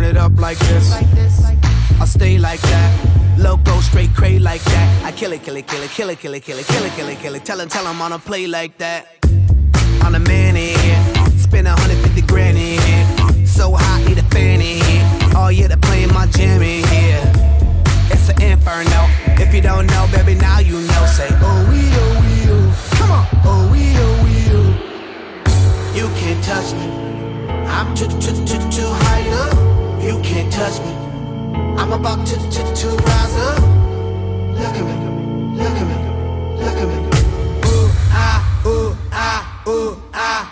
kill it, up like this. I stay like that. Low go straight crazy like that. I kill it, kill it, kill it, kill it. Kill it, kill it, kill it, kill it. Kill it. Tell him, tell him on a play like that. On a man in here, spend 150 grand in here. So hot, need a fan in here. Oh yeah, they're playing my jam in here. It's an inferno. If you don't know, baby, now you know. Say, oh we, oh You can't touch me. I'm too, too, too, too high up. You can't touch me. I'm about to, to, to rise up. Look at me, look at me. Look at me. Ooh, ah, ooh, ah, ooh, ah,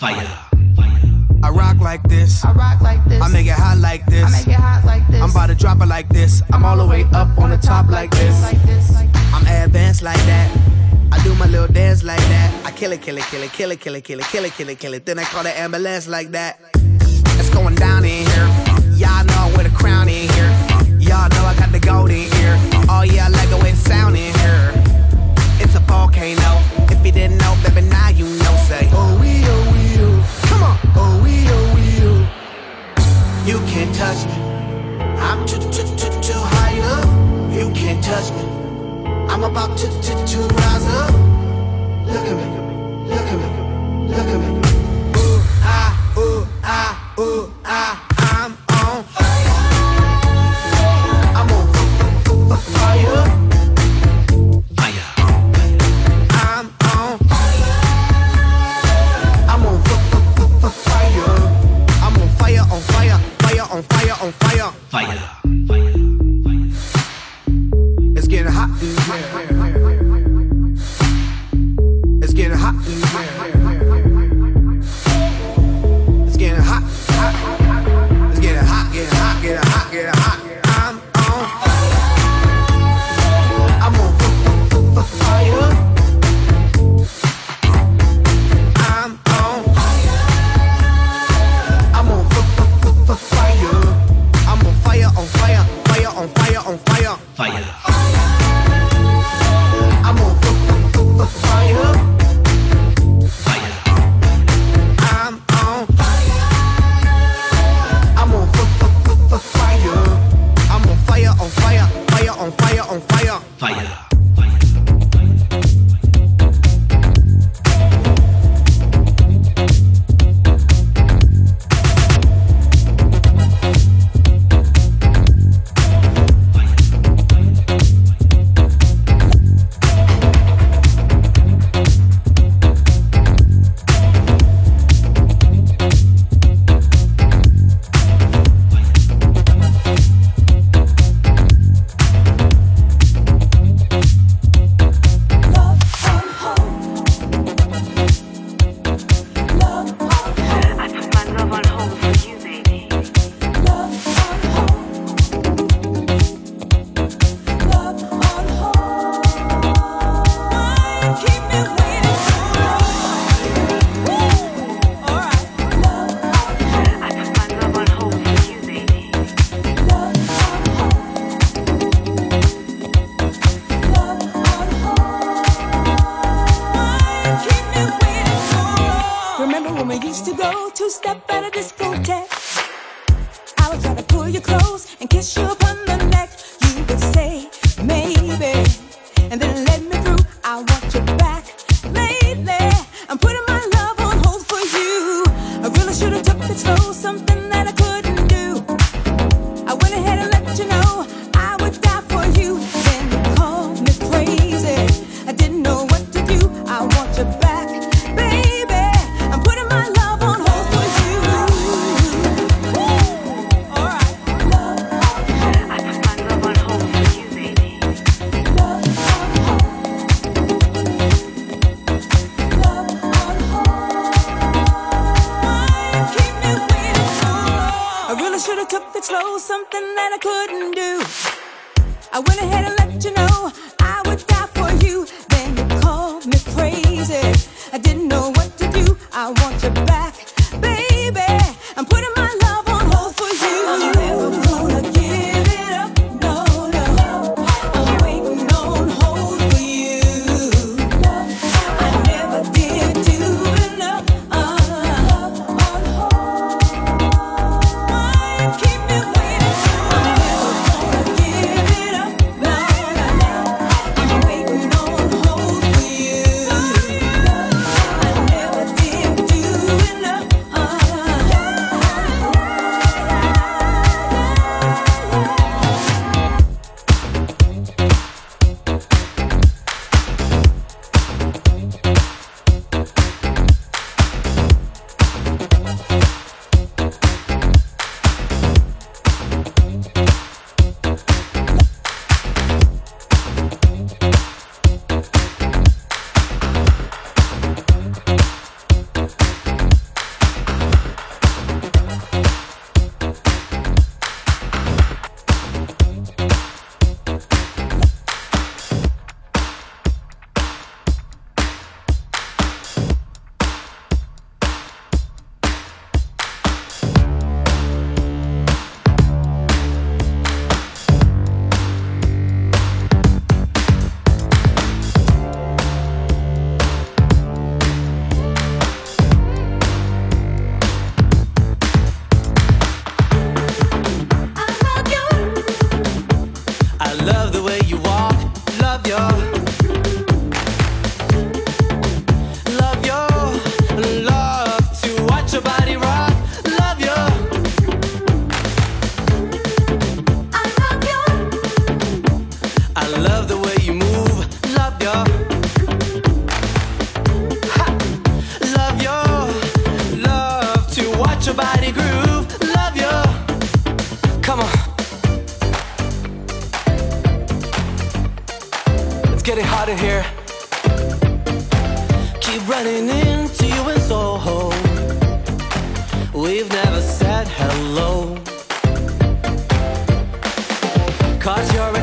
fire. Fire. I rock like this. I rock like this. I make it hot like this. I make it hot like this. I'm about to drop it like this. I'm all the way up on the top like this. Like this. I'm advanced like that. I do my little dance like that. I kill it, kill it, kill it, kill it, kill it, kill it, kill it, kill it, kill it. Then I call the ambulance like that. It's going down in here. Y'all know I wear the crown in here. Y'all know I got the gold in here. Oh yeah, I like the way it sound in here. It's a volcano. If you didn't know, baby, now you know. Say, oh we, oh we, oh. We, oh we, oh. You can't touch me. I'm too, too, too, too high up. You can't touch me. I'm about to, to, to rise up. Look at me, look at me, look at me. Ooh, ah, ooh, ah, ooh, ah,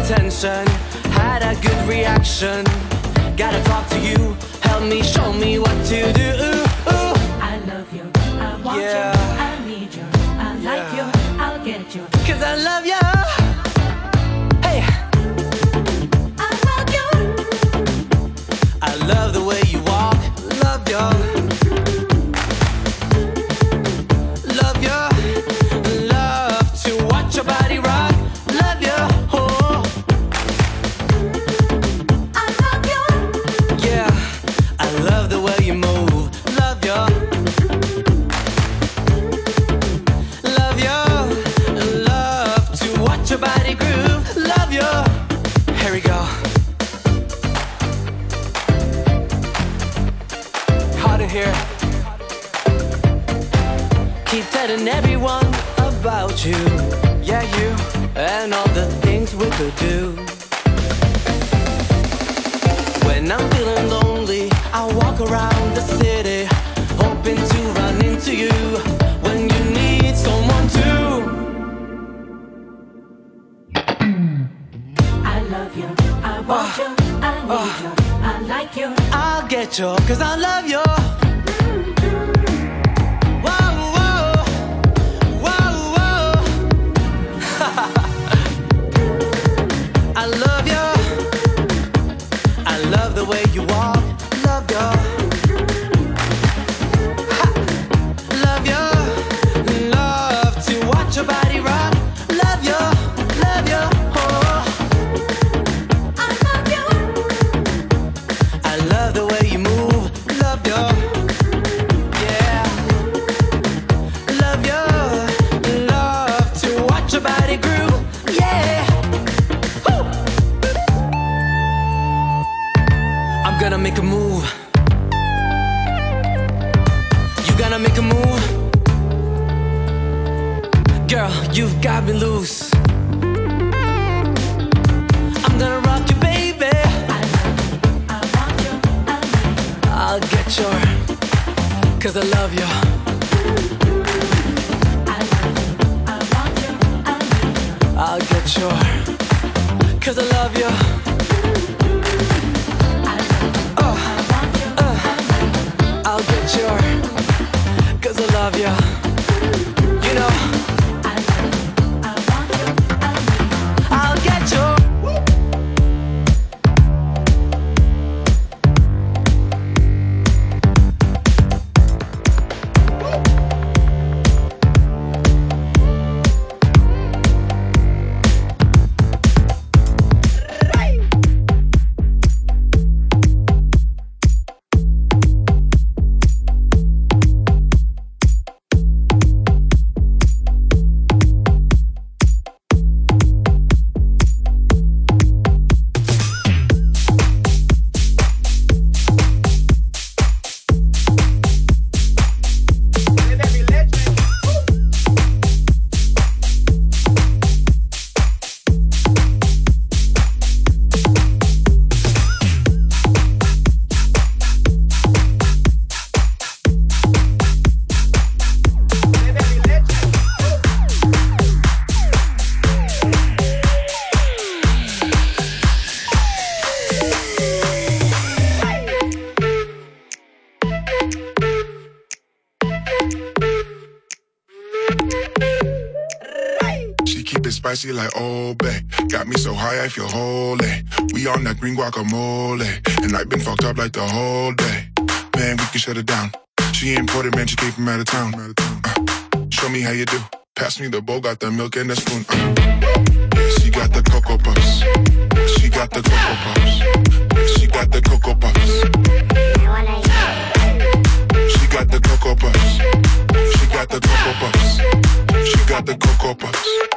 attention, had a good reaction. Gotta talk to you, help me, show me what to do. Ooh, ooh. I love you, I want yeah. you, I need you, I yeah. like you, I'll get you. Cause I love you. Hey. I love you. I love the spicy like Old Bay. Got me so high I feel holy. We on that green guacamole. And I've been fucked up like the whole day. Man, we can shut it down. She imported, man, she came from out of town. Uh, show me how you do. Pass me the bowl, got the milk and the spoon. Uh, she got the cocoa puffs. She got the cocoa puffs. She got the cocoa puffs. She got the cocoa puffs. She got the cocoa puffs. She got the cocoa puffs.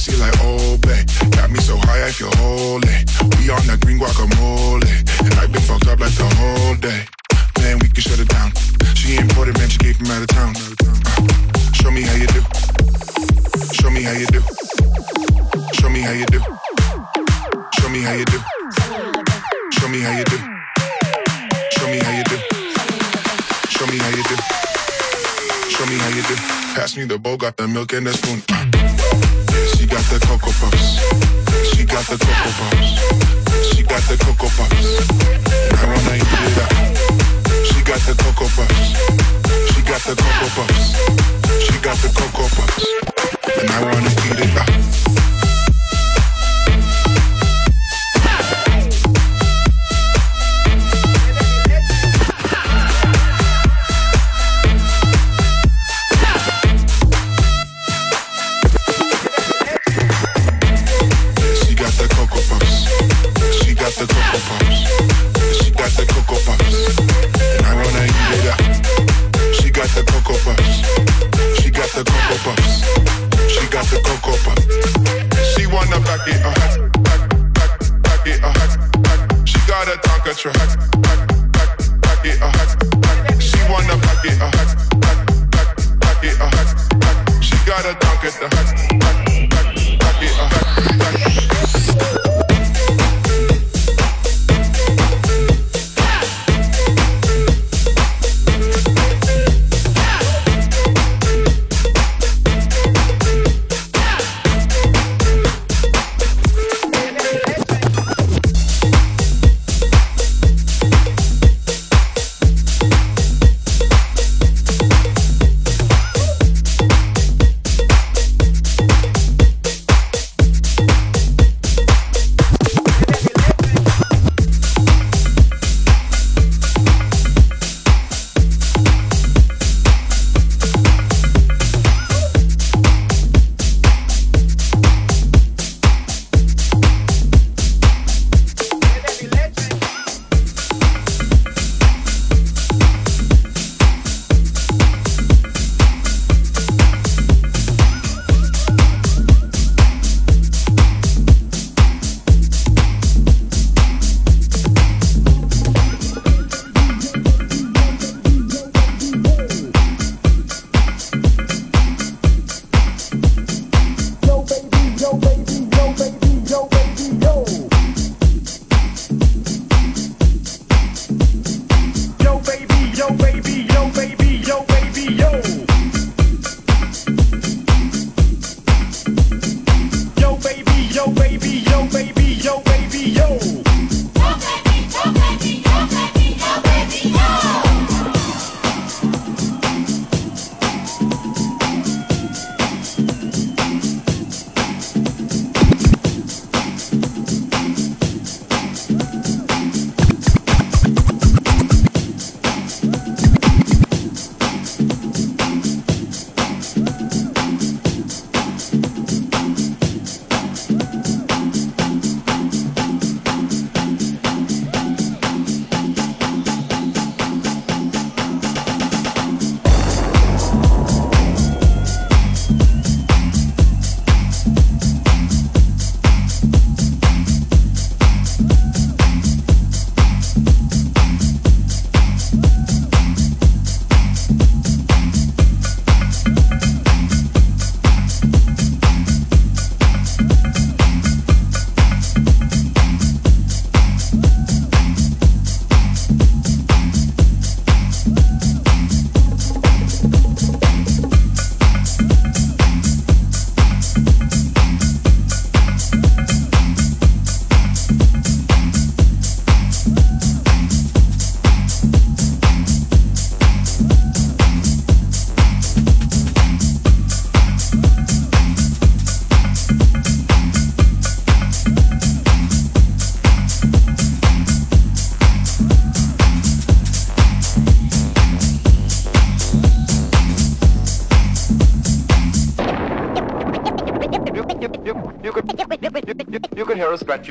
spicy like Old Bay. Got me so high I feel holy. We on that green guacamole, and I've been fucked up like the whole day. Man, we can shut it down. She imported, man, she came from out of town. Uh, show me how you do. Show me how you do. Show me how you do. Show me how you do. Show me how you do. Show me how you do. Show me how you do. Show me how you do. Pass me the bowl, got the milk and the spoon. Uh. The cocoa puffs. She got the cocoa puffs. She got the cocoa puffs. Eat it up. She got the cocoa puffs. She got the cocoa puffs. She got the cocoa puffs. And I wanna eat it up.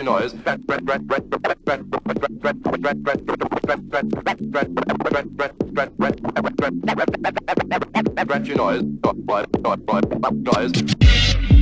Noise. Noise. Noise.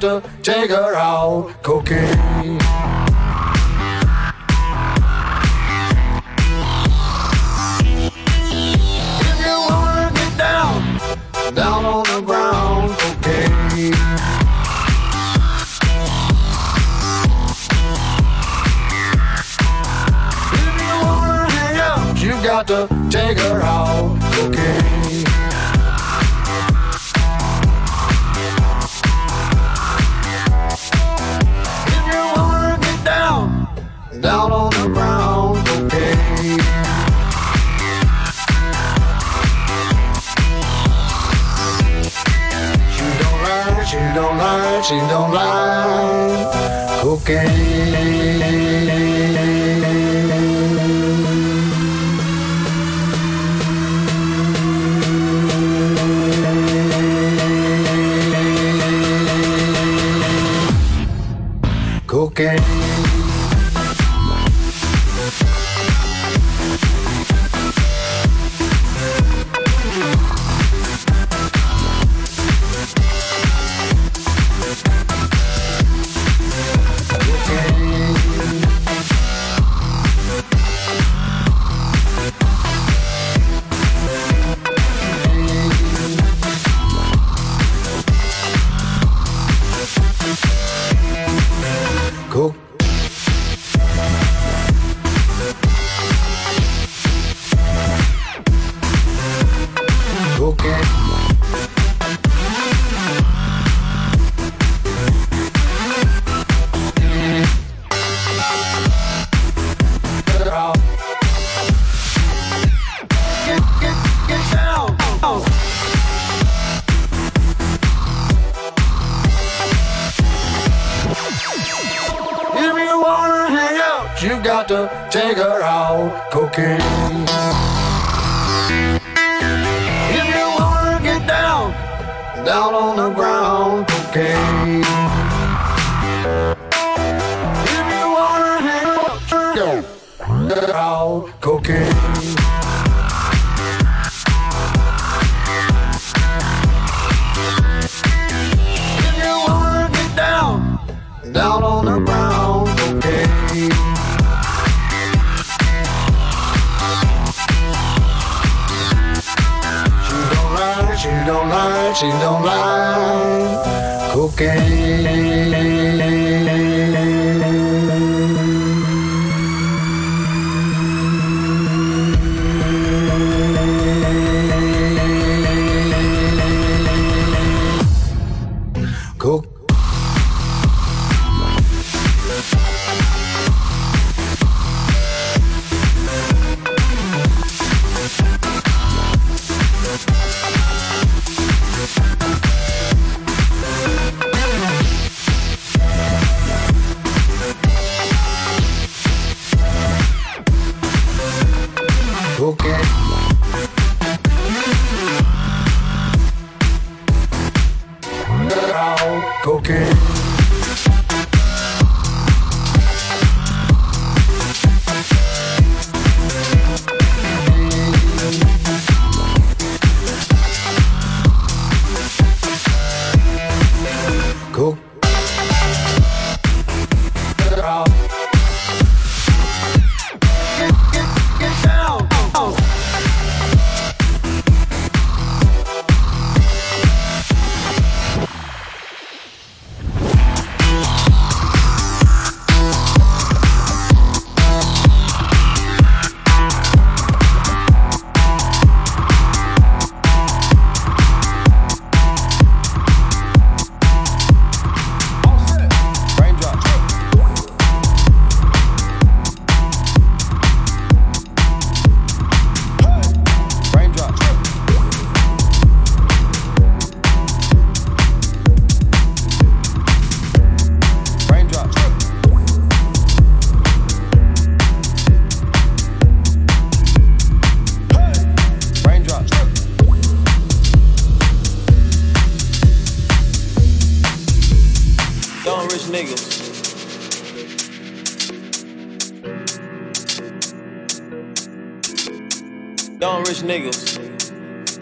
to take her out cocaine. she don't lie, she don't lie. Cocaine.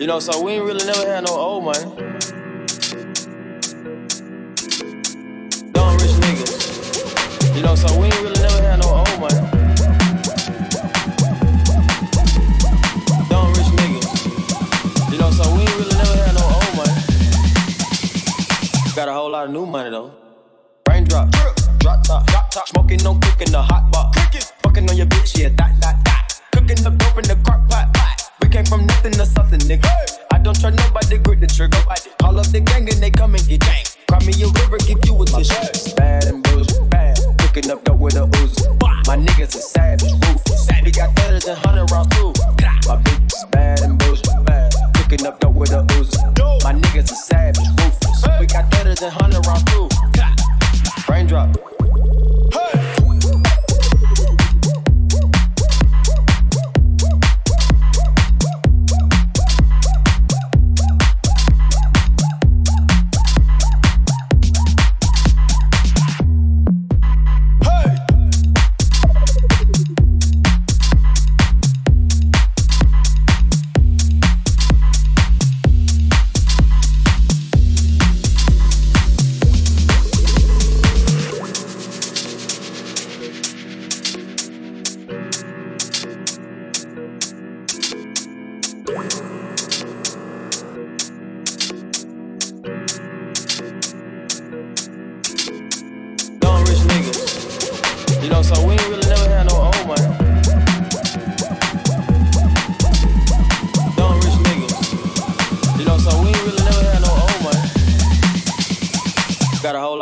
You know, so we ain't really never had no old money.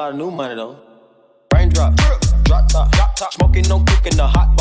lot of new money though. Raindrop, drop top, drop top, smoking, no cooking, the hot